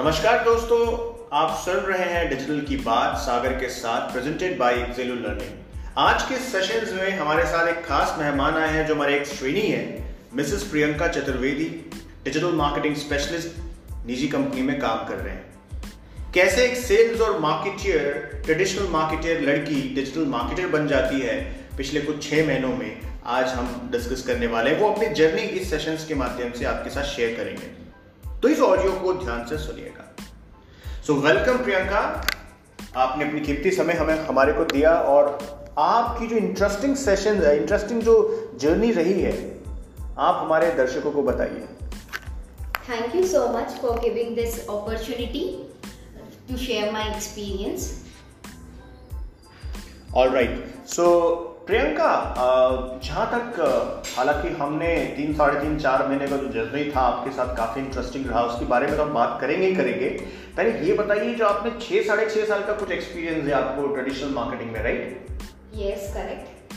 नमस्कार दोस्तों, आप सुन रहे हैं डिजिटल की बात, सागर के साथ प्रेजेंटेड बाय जेलू लर्निंग आज के सेशंस में हमारे साथ एक खास मेहमान आए हैं, जो हमारे एक श्रेणी है Mrs Priyanka Chaturvedi digital marketing specialist निजी कंपनी में काम कर रहे हैं। कैसे एक सेल्स और मार्केटियर ट्रेडिशनल मार्केटियर लड़की डिजिटल मार्केटर बन जाती है, पिछले कुछ छह महीनों में आज हम डिस्कस करने वाले हैं। वो अपनी जर्नी इस सेशंस के माध्यम से आपके साथ शेयर करेंगे। तो इस ऑडियो को ध्यान से सुनिएगा। सो वेलकम प्रियंका आपने अपनी कीमती समय हमें हमारे को दिया और आपकी जो इंटरेस्टिंग सेशन है इंटरेस्टिंग जो जर्नी रही है आप हमारे दर्शकों को बताइए। Thank you so much for giving this opportunity to share my experience. All right so Priyanka जहाँ तक हालाँकि हमने तीन साढ़े तीन चार महीने का जो जर्नी था आपके साथ काफ़ी इंटरेस्टिंग रहा उसके बारे में तो हम बात करेंगे ही करेंगे। पहले ये बताइए जो आपने छः साढ़े छः साल का कुछ एक्सपीरियंस है आपको ट्रेडिशनल मार्केटिंग में right Yes, correct.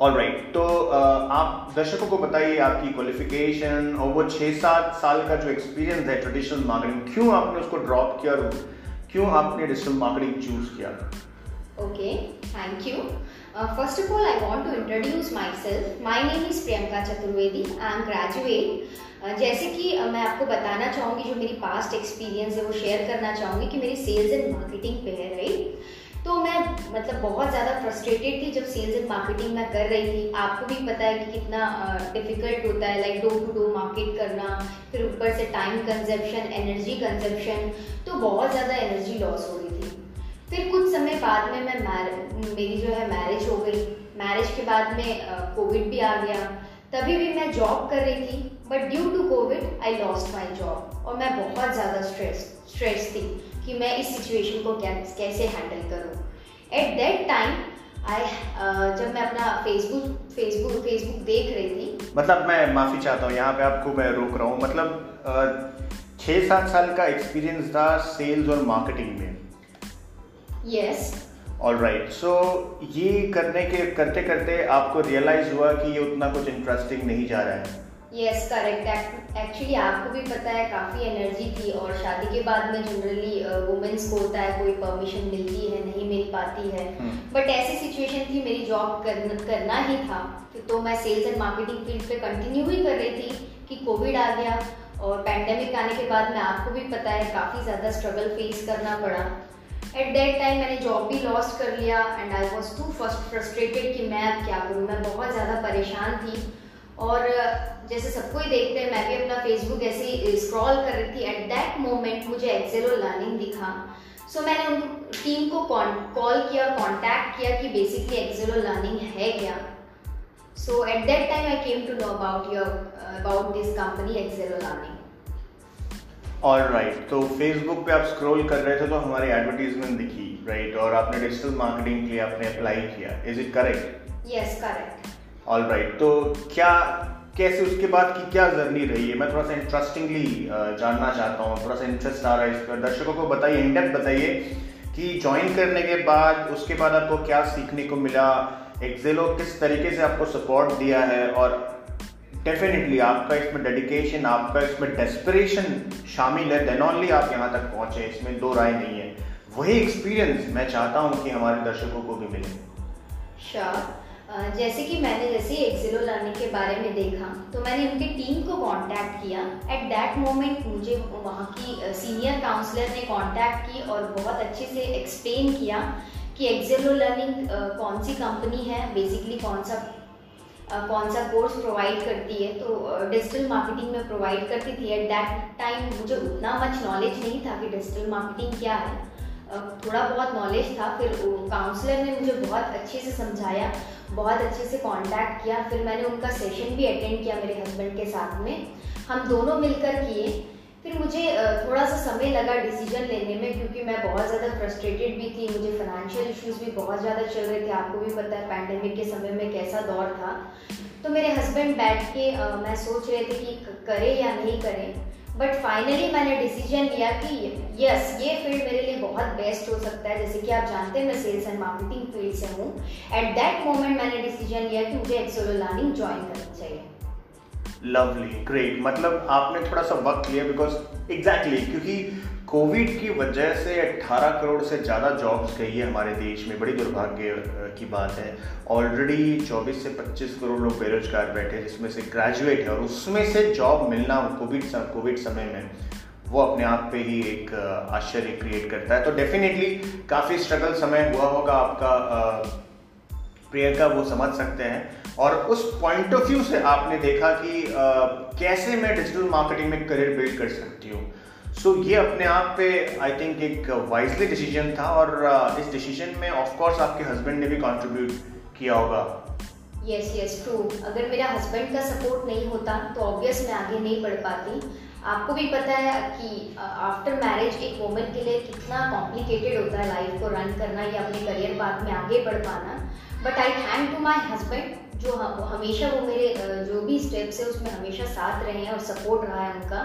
All right तो आप दर्शकों को बताइए आपकी क्वालिफिकेशन और वो छः सात साल का जो एक्सपीरियंस है ट्रेडिशनल मार्केटिंग क्यों आपने उसको ड्रॉप किया और क्यों आपने डिजिटल मार्केटिंग चूज़ किया? Okay, thank you. Uh, first of all, I want to introduce myself. My name is Priyanka Chaturvedi. I am graduate. Uh, जैसे कि uh, मैं आपको बताना चाहूँगी जो मेरी पास्ट एक्सपीरियंस है वो शेयर करना चाहूँगी कि मेरी सेल्स एंड मार्केटिंग पे है राइट तो मैं मतलब बहुत ज़्यादा फ्रस्ट्रेटेड थी जब सेल्स एंड मार्केटिंग मैं कर रही थी आपको भी पता है कि कितना डिफ़िकल्ट होता है like door to door market करना फिर ऊपर से टाइम कंजप्शन एनर्जी कंजप्शन तो बहुत ज़्यादा एनर्जी लॉस हो रही थी फिर कुछ समय बाद में मैं मेरी जो है मैरिज हो गई। मैरिज के बाद में कोविड भी आ गया। तभी भी मैं जॉब कर रही थी but due to COVID I lost my job और मैं बहुत ज़्यादा स्ट्रेस स्ट्रेस थी कि मैं इस सिचुएशन को क्या कैसे हैंडल करूँ। एट दैट टाइम आई जब मैं अपना फेसबुक फेसबुक फेसबुक देख रही थी। मतलब मैं माफ़ी चाहता हूँ, यहाँ पे आपको मैं रोक रहा हूँ। मतलब छः सात साल का एक्सपीरियंस था सेल्स और मार्केटिंग में। यस ऑल राइट सो ये करने के करते करते आपको रियलाइज़ हुआ कि ये उतना कुछ इंटरेस्टिंग नहीं जा रहा है। यस करेक्ट एक्चुअली आपको भी पता है काफ़ी एनर्जी थी और शादी के बाद में जनरली वुमेन्स को होता है कोई परमिशन मिलती है नहीं मिल पाती है। But hmm. ऐसी सिचुएशन थी मेरी जॉब कर, करना ही था। तो मैं सेल्स एंड मार्केटिंग फ़ील्ड पे कंटिन्यू ही कर रही थी कि कोविड आ गया और पैंडेमिक आने के बाद में आपको भी पता है काफ़ी ज़्यादा स्ट्रगल फेस करना पड़ा। एट दैट टाइम मैंने जॉब भी लॉस्ट कर लिया and I was too first frustrated कि मैं अब क्या करूँ? मैं बहुत ज़्यादा परेशान थी। और जैसे सबको ही देखते हैं मैं भी अपना फेसबुक ऐसे ही स्क्रॉल कर रही थी। एट दैट मोमेंट मुझे एक्सेलो लर्निंग दिखा। सो so, मैंने उन टीम को कॉल किया कॉन्टैक्ट किया कि बेसिकली एक्सेलो लर्निंग है क्या? So at that time I came to know about your about this company Exelo learning all right तो फेसबुक पे आप स्क्रॉल कर रहे थे तो हमारी एडवर्टीजमेंट दिखी राइट और आपने डिजिटल मार्केटिंग के लिए आपने अप्लाई किया. Is it correct yes correct all right तो क्या कैसे उसके बाद की क्या जर्नी रही है? मैं थोड़ा सा इंटरेस्टिंगली जानना चाहता हूँ. थोड़ा सा इंटरेस्ट आ रहा है इस पर. दर्शकों को बताइए इनडेप्थ बताइए कि ज्वाइन करने के बाद उसके बाद आपको क्या सीखने को मिला? एक्जेलो किस तरीके से आपको सपोर्ट दिया है? और डेफिनेटली आपका इसमें डेडिकेशन आपका इसमें डेस्परेशन शामिल है. देन ऑनली आप यहाँ तक पहुँचे. इसमें दो राय नहीं है. वही एक्सपीरियंस मैं चाहता हूँ कि हमारे दर्शकों को भी मिले. जैसे कि मैंने जैसे एक्सिलो लर्निंग के बारे में देखा तो मैंने उनकी टीम को कांटेक्ट किया. एट दैट मोमेंट मुझे वहाँ की सीनियर काउंसलर ने कांटेक्ट की और बहुत अच्छे से एक्सप्लेन किया कि एक्सिलो लर्निंग कौन सी कंपनी है बेसिकली कौन सा कौन सा कोर्स प्रोवाइड करती है तो डिजिटल मार्केटिंग में प्रोवाइड करती थी। एट दैट टाइम मुझे उतना मच नॉलेज नहीं था कि डिजिटल मार्केटिंग क्या है। थोड़ा बहुत नॉलेज था, फिर काउंसलर ने मुझे बहुत अच्छे से समझाया, बहुत अच्छे से कांटेक्ट किया। फिर मैंने उनका सेशन भी अटेंड किया मेरे हस्बैंड के साथ में। हम दोनों मिलकर किए। फिर मुझे थोड़ा सा समय लगा डिसीज़न लेने में क्योंकि मैं बहुत ज़्यादा फ्रस्ट्रेटेड भी थी मुझे फाइनेंशियल इश्यूज़ भी बहुत ज़्यादा चल रहे थे। आपको भी पता है पैंडेमिक के समय में कैसा दौर था। तो मेरे हस्बैंड बैठ के आ, मैं सोच रहे थे कि करें या नहीं करें। बट फाइनली मैंने डिसीज़न लिया कि यस ये फ़ील्ड मेरे लिए बहुत बेस्ट हो सकता है। जैसे कि आप जानते हैं मैं सेल्स एंड मार्केटिंग फ़ील्ड से हूँ। एट दैट मोमेंट मैंने डिसीज़न लिया कि मुझे एक्सोलो लर्निंग ज्वाइन करनी चाहिए। लवली ग्रेट मतलब आपने थोड़ा सा वक्त लिया बिकॉज़ एग्जैक्टली exactly, क्योंकि कोविड की वजह से 18 करोड़ से ज़्यादा जॉब्स गई है हमारे देश में। बड़ी दुर्भाग्य की बात है। ऑलरेडी 24 से 25 करोड़ लोग बेरोजगार बैठे जिसमें से ग्रेजुएट है और उसमें से जॉब मिलना कोविड कोविड समय में वो अपने आप पे ही एक आश्चर्य क्रिएट करता है। तो डेफिनेटली काफ़ी स्ट्रगल समय हुआ होगा आपका प्रियंका वो समझ सकते हैं। और उस पॉइंट ऑफ़ व्यू से आपने देखा कि आ, कैसे मैं डिजिटल मार्केटिंग में करियर बिल्ड कर सकती हूँ। सो so, ये अपने आप पे आई थिंक एक वाइजली डिसीज़न था और uh, इस डिसीज़न में ऑफ़ कोर्स आपके हस्बैंड ने भी कंट्रीब्यूट किया होगा। यस यस ट्रू अगर मेरा हस्बैंड का सपोर्ट नहीं होता तो ऑब्वियस मैं आगे नहीं बढ़ पाती। आपको भी पता है कि आफ्टर मैरिज एक वुमेन के लिए कितना कॉम्प्लिकेटेड होता है लाइफ को रन करना या अपने करियर पाथ में आगे बढ़ पाना। But I thank to my husband जो हम हमेशा वो मेरे जो भी स्टेप्स है, उसमें हमेशा साथ रहे हैं और सपोर्ट रहा है उनका।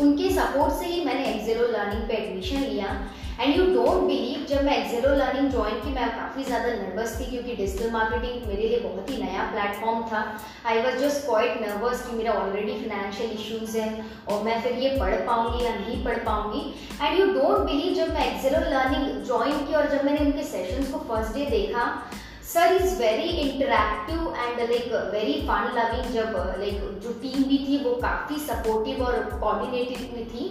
उनके सपोर्ट से ही मैंने एक्जेरो लर्निंग पे एडमिशन लिया। एंड यू डोंट बिलीव जब मैं एक्जेरो लर्निंग ज्वाइन की, मैं काफ़ी ज़्यादा नर्वस थी क्योंकि डिजिटल मार्केटिंग मेरे लिए बहुत ही नया प्लेटफॉर्म था। I was just quite nervous कि मेरा ऑलरेडी फिनेंशियल इश्यूज़ हैं और मैं फिर ये पढ़ पाऊँगी या नहीं पढ़ पाऊँगी। एंड यू डोंट बिलीव जब मैं एक्जेरो लर्निंग ज्वाइन की और जब मैंने उनके सेशंस को फ़र्स्ट डे देखा sir is very interactive and like very fun loving जब लाइक जो टीम भी थी, वो काफ़ी सपोर्टिव और कोऑर्डिनेटिव में थी,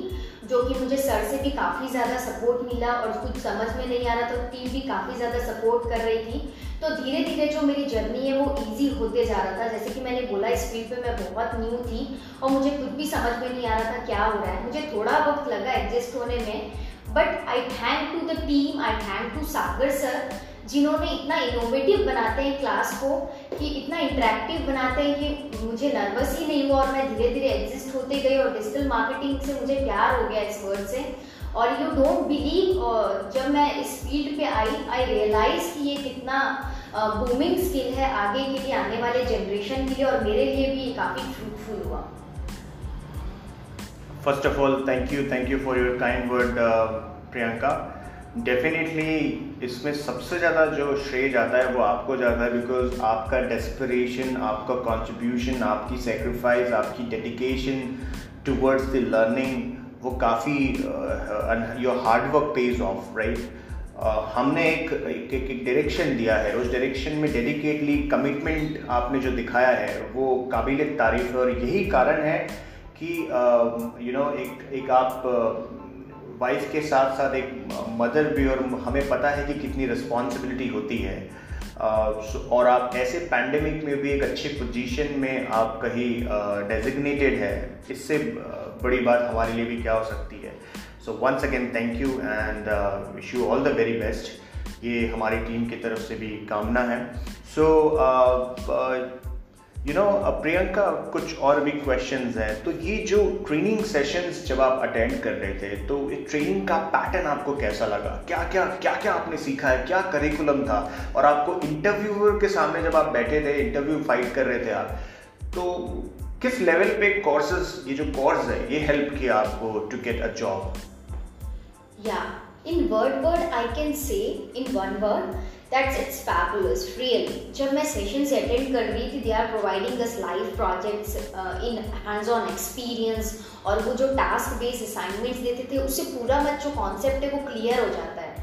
जो कि मुझे सर से भी काफ़ी ज़्यादा सपोर्ट मिला और कुछ समझ में नहीं आ रहा तो टीम भी काफ़ी ज़्यादा सपोर्ट कर रही थी। तो धीरे धीरे जो मेरी जर्नी है, वो इजी होते जा रहा था। जैसे कि मैंने बोला, इस फ़ील्ड पे मैं बहुत न्यू थी और मुझे खुद भी समझ में नहीं आ रहा था क्या हो रहा है। मुझे थोड़ा वक्त लगा एडजस्ट होने में but I thank to the team I thank to Sagar sir जिन्होंने इतना इनोवेटिव बनाते हैं क्लास को कि इतना इंटरेक्टिव बनाते हैं कि मुझे नर्वस ही नहीं हुआ और मैं धीरे धीरे एग्जिस्ट होते गई और डिजिटल मार्केटिंग से मुझे प्यार हो गया इस वर्ड से। और यू डोंट बिलीव जब मैं इस फ़ील्ड पे आई आई रियलाइज़ कि ये कितना बूमिंग uh, स्किल है आगे के लिए आने वाले जनरेशन के लिए और मेरे लिए भी ये काफ़ी फ्रूटफुल हुआ। First of all thank you thank you for your kind word Priyanka definitely इसमें सबसे ज़्यादा जो श्रेय जाता है वो आपको जाता है बिकॉज़ आपका डेस्परेशन आपका कॉन्ट्रीब्यूशन आपकी सेक्रीफाइस आपकी डेडिकेशन टूवर्ड्स द लर्निंग वो काफ़ी your hard work pays off right हमने एक एक डायरेक्शन दिया है। उस डायरेक्शन में डेडिकेटली कमिटमेंट आपने जो दिखाया है वो काबिल तारीफ़ है। और यही कारण है कि you uh, know you know, एक एक आप uh, वाइफ के साथ साथ एक मदर भी और हमें पता है कि कितनी रिस्पॉन्सिबिलिटी होती है। और आप ऐसे पैंडमिक में भी एक अच्छी पोजीशन में आप कहीं डेजिग्नेटेड है इससे बड़ी बात हमारे लिए भी क्या हो सकती है। So once again thank you and wish you all the very best ये हमारी टीम की तरफ़ से भी कामना है। So so, uh, you know Priyanka कुछ और भी क्वेश्चंस हैं। तो ये जो ट्रेनिंग सेशंस जब आप अटेंड कर रहे थे तो ये ट्रेनिंग का पैटर्न आपको कैसा लगा? क्या क्या क्या क्या आपने सीखा है? क्या करिकुलम था? और आपको इंटरव्यूअर के सामने जब आप बैठे थे इंटरव्यू फाइट कर रहे थे आप तो किस लेवल पे कोर्सेज ये जो कोर्स है, ये हेल्प किया आपको टू गेट अ जॉब या in word word I can say in one word that's it's fabulous really जब मैं सेशंस अटेंड कर रही थी they are providing us live projects in hands on experience और वो जो टास्क बेस्ड असाइनमेंट्स देते थे उससे पूरा मत जो कॉन्सेप्ट है वो क्लियर हो जाता है।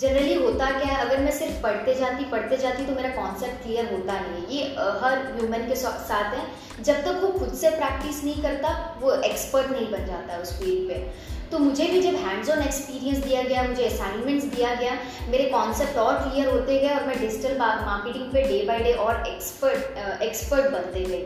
जनरली होता क्या है अगर मैं सिर्फ़ पढ़ते जाती पढ़ते जाती तो मेरा कॉन्सेप्ट क्लियर होता नहीं है। ये uh, हर ह्यूमन के साथ है। जब तक वो खुद से प्रैक्टिस नहीं करता वो एक्सपर्ट नहीं बन जाता उस फ़ील्ड पे। तो मुझे भी जब हैंड्स ऑन एक्सपीरियंस दिया गया, मुझे असाइनमेंट्स दिया गया, मेरे कॉन्सेप्ट और क्लियर होते गए और मैं डिजिटल मार्केटिंग पे डे बाय डे और एक्सपर्ट एक्सपर्ट बनते गए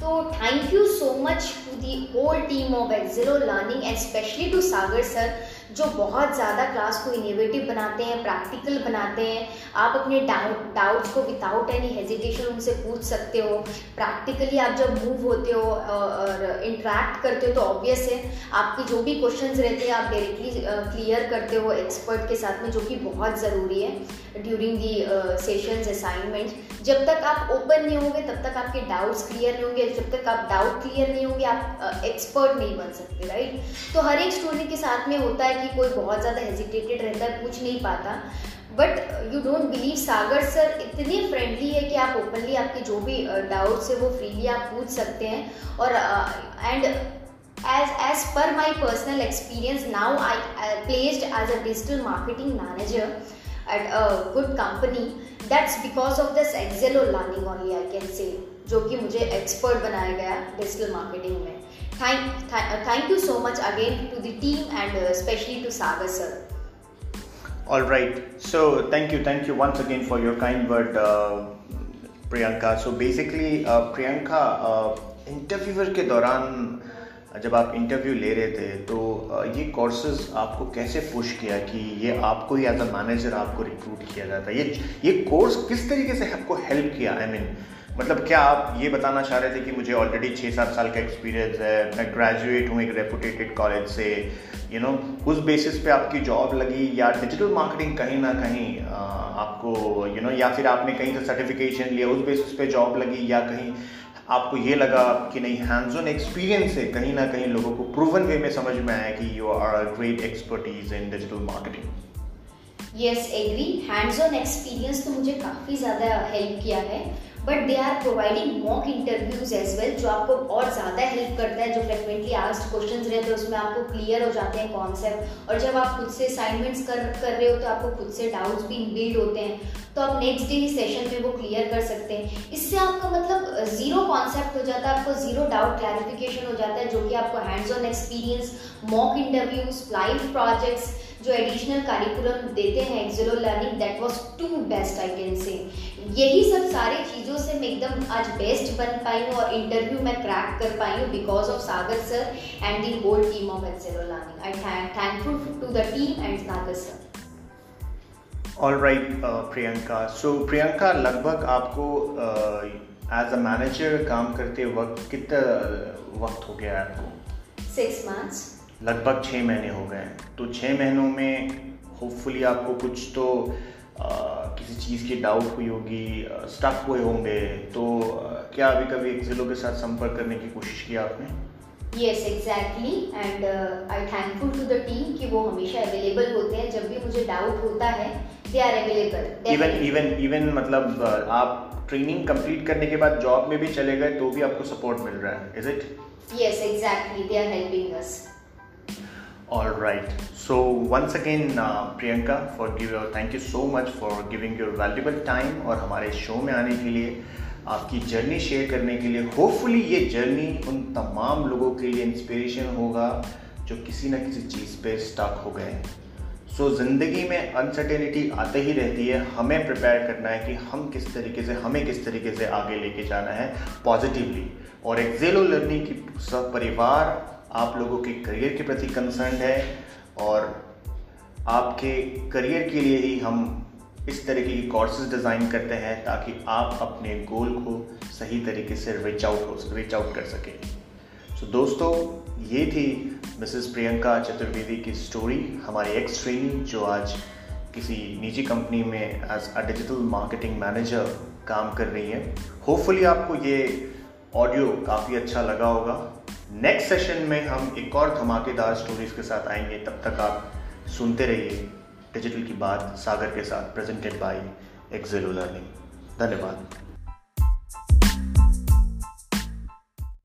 तो thank you so much to the whole team of Exelo learning and specially to Sagar sir जो बहुत ज़्यादा क्लास को इनोवेटिव बनाते हैं प्रैक्टिकल बनाते हैं, आप अपने डाउट डाउट्स को विदाउट एनी हेजिटेशन उनसे पूछ सकते हो। प्रैक्टिकली आप जब मूव होते हो और इंटरेक्ट करते हो तो ऑब्वियस है, आपके जो भी क्वेश्चन रहते हैं, आप डायरेक्टली क्लियर करते हो एक्सपर्ट के साथ में, जो कि बहुत ज़रूरी है ड्यूरिंग दी सेशंस असाइनमेंट जब तक आप ओपन नहीं होंगे, तब तक आपके डाउट्स क्लियर नहीं होंगे। जब तक आप डाउट क्लियर नहीं होंगे, आप एक्सपर्ट नहीं बन सकते राइट तो हर एक स्टूडेंट के साथ में होता है कि कोई बहुत ज़्यादा हेजिटेटेड रहता है, पूछ नहीं पाता। But you don't believe Sagar sir इतने फ्रेंडली है कि आप ओपनली आपके जो भी डाउट्स है, वो फ्रीली आप पूछ सकते हैं। और and as as per my personal experience now I placed as a digital marketing manager at a good company that's because of this Exelo और learning only I can say जो कि मुझे एक्सपर्ट बनाया गया डिजिटल मार्केटिंग में। Thank thank you so much again to the team and specially to Sagar sir All right. So thank you, thank you once again for your kind word, uh, Priyanka. So basically, uh, Priyanka, uh, interviewer के दौरान जब आप interview ले रहे थे तो ये courses आपको कैसे पुश किया कि ये आपको ही एज अ मैनेजर आपको रिक्रूट किया जाता है ये ये कोर्स किस तरीके से आपको हेल्प किया आई I मीन mean, मतलब क्या आप ये बताना चाह रहे थे कि मुझे ऑलरेडी छः सात साल का एक्सपीरियंस है मैं ग्रेजुएट हूँ एक रेपुटेटेड कॉलेज से यू you नो know, उस बेसिस पे आपकी जॉब लगी या डिजिटल मार्केटिंग कहीं ना कहीं आपको यू you नो know, या फिर आपने कहीं से सर्टिफिकेशन लिया उस बेसिस पे जॉब लगी या कहीं आपको ये लगा कि नहीं हैंड्स ऑन एक्सपीरियंस है कहीं ना कहीं लोगों को प्रूवन वे में समझ में आया कि you are a great expertise in digital marketing yes agree hands on experience तो मुझे काफ़ी ज़्यादा हेल्प किया है। But they are providing mock interviews as well जो आपको और ज़्यादा हेल्प करता है, जो फ्रिक्वेंटली आस्ट क्वेश्चन रहते हैं, उसमें आपको क्लियर हो जाते हैं कॉन्सेप्ट और जब आप खुद से असाइनमेंट्स कर कर रहे हो तो आपको खुद से डाउट्स भी बिल्ड होते हैं तो आप नेक्स्ट डे ही सेशन में वो क्लियर कर सकते हैं. इससे आपका मतलब ज़ीरो कॉन्सेप्ट हो जाता है, आपको ज़ीरो डाउट क्लैरिफिकेशन हो जाता है, जो कि आपको hands on experience mock interviews live projects जो एडिशनल करिकुलम देते हैं Exelo learning that was too best I can say यही सब सारी चीज़ों से मैं एकदम आज बेस्ट बन पाई हूँ और इंटरव्यू में क्रैक कर पाई हूँ because of Sagar sir and the whole team of Exelo learning I thankful to the team and Sagar sir all right Priyanka so Priyanka लगभग आपको एज अ मैनेजर काम करते वक्त कितना वक्त हो गया है आपको? सिक्स मंथ्स लगभग छः महीने हो गए हैं। तो छः महीनों में होपफुली आपको कुछ तो आ, किसी चीज़ की डाउट हुई होगी स्टक हुए होंगे। तो क्या अभी कभी एक्जिलो के साथ संपर्क करने की कोशिश की आपने? Yes exactly and I thankful to the team कि वो हमेशा अवेलेबल होते हैं। जब भी मुझे डाउट होता है they are available even even even मतलब आप ट्रेनिंग कंप्लीट करने के बाद जॉब में भी चले गए तो भी आपको सपोर्ट मिल रहा है is it yes exactly they are helping us All right. So once again, uh, Priyanka, for give your thank you so much for giving your valuable time और हमारे शो में आने के लिए आपकी जर्नी शेयर करने के लिए। होपफुली ये जर्नी उन तमाम लोगों के लिए इंस्पिरेशन होगा जो किसी न किसी चीज़ पे स्टक हो गए हैं। सो so, ज़िंदगी में अनसर्टेनिटी आते ही रहती है। हमें प्रिपेयर करना है कि हम किस तरीके से हमें किस तरीके से आगे लेके जाना है पॉजिटिवली और एक्जेलो लर्निंग की सब परिवार आप लोगों के करियर के प्रति कंसर्न है और आपके करियर के लिए ही हम इस तरीके की कोर्सेज डिज़ाइन करते हैं ताकि आप अपने गोल को सही तरीके से रीच आउट हो रीच आउट कर सकें। सो so, दोस्तों ये थी मिसेस प्रियंका चतुर्वेदी की स्टोरी हमारी एक्स ट्रेनी जो आज किसी निजी कंपनी में as a digital marketing manager काम कर रही है। होपफुली आपको ये ऑडियो काफ़ी अच्छा लगा होगा। नेक्स्ट सेशन में हम एक और धमाकेदार स्टोरीज के साथ आएँगे। तब तक आप सुनते रहिए डिजिटल की बात सागर के साथ प्रेजेंटेड बाय एक्जेलो लर्निंग धन्यवाद।